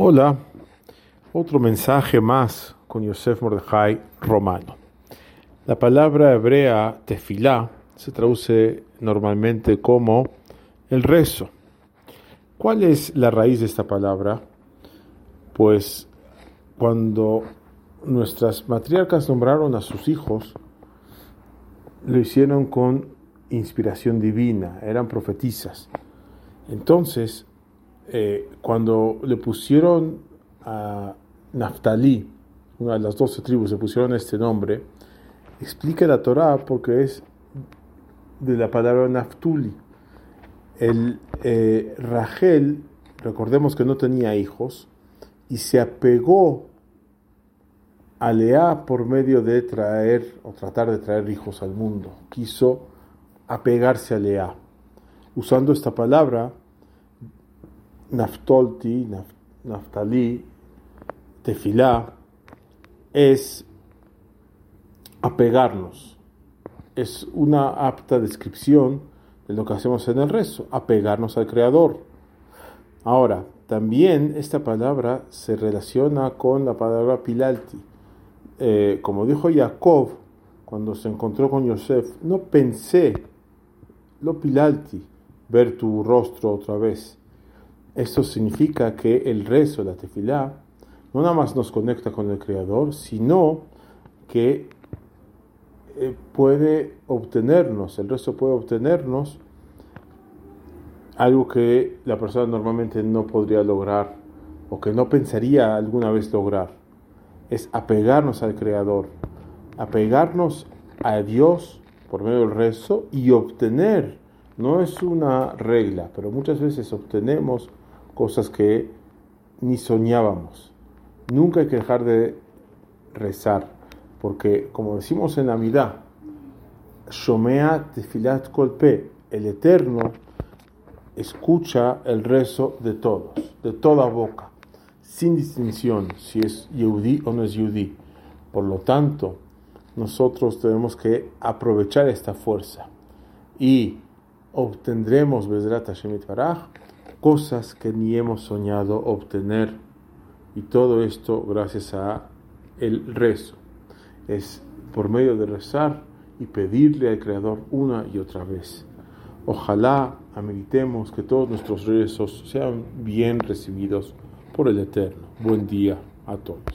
Hola, otro mensaje más con Yosef Mordejai Romano. La palabra hebrea tefilá se traduce normalmente como el rezo. ¿Cuál es la raíz de esta palabra? Pues cuando nuestras matriarcas nombraron a sus hijos, lo hicieron con inspiración divina, eran profetizas. Entonces, eh, cuando le pusieron a Naftali, una de las doce tribus, le pusieron este nombre, explica la Torah porque es de la palabra Naftuli. El eh, Rachel, recordemos que no tenía hijos, y se apegó a Lea por medio de traer o tratar de traer hijos al mundo. Quiso apegarse a Lea. Usando esta palabra, Naftolti, Naftali, Tefilá, es apegarnos. Es una apta descripción de lo que hacemos en el rezo, apegarnos al Creador. Ahora, también esta palabra se relaciona con la palabra pilalti. Eh, como dijo Jacob cuando se encontró con Yosef, no pensé, lo pilalti, ver tu rostro otra vez. Esto significa que el rezo, la tefilá, no nada más nos conecta con el Creador, sino que eh, puede obtenernos, el rezo puede obtenernos algo que la persona normalmente no podría lograr o que no pensaría alguna vez lograr. Es apegarnos al Creador, apegarnos a Dios por medio del rezo y obtener. No es una regla, pero muchas veces obtenemos cosas que ni soñábamos. Nunca hay que dejar de rezar, porque como decimos en la mitad, Shomea Tefilat Kolpe, el Eterno escucha el rezo de todos, de toda boca, sin distinción si es Yehudi o no es Yehudi. Por lo tanto, nosotros tenemos que aprovechar esta fuerza y obtendremos Bezrat Hashem Baraj cosas que ni hemos soñado obtener. Y todo esto gracias a el rezo. Es por medio de rezar y pedirle al Creador una y otra vez. Ojalá ameritemos que todos nuestros rezos sean bien recibidos por el Eterno. Buen día a todos.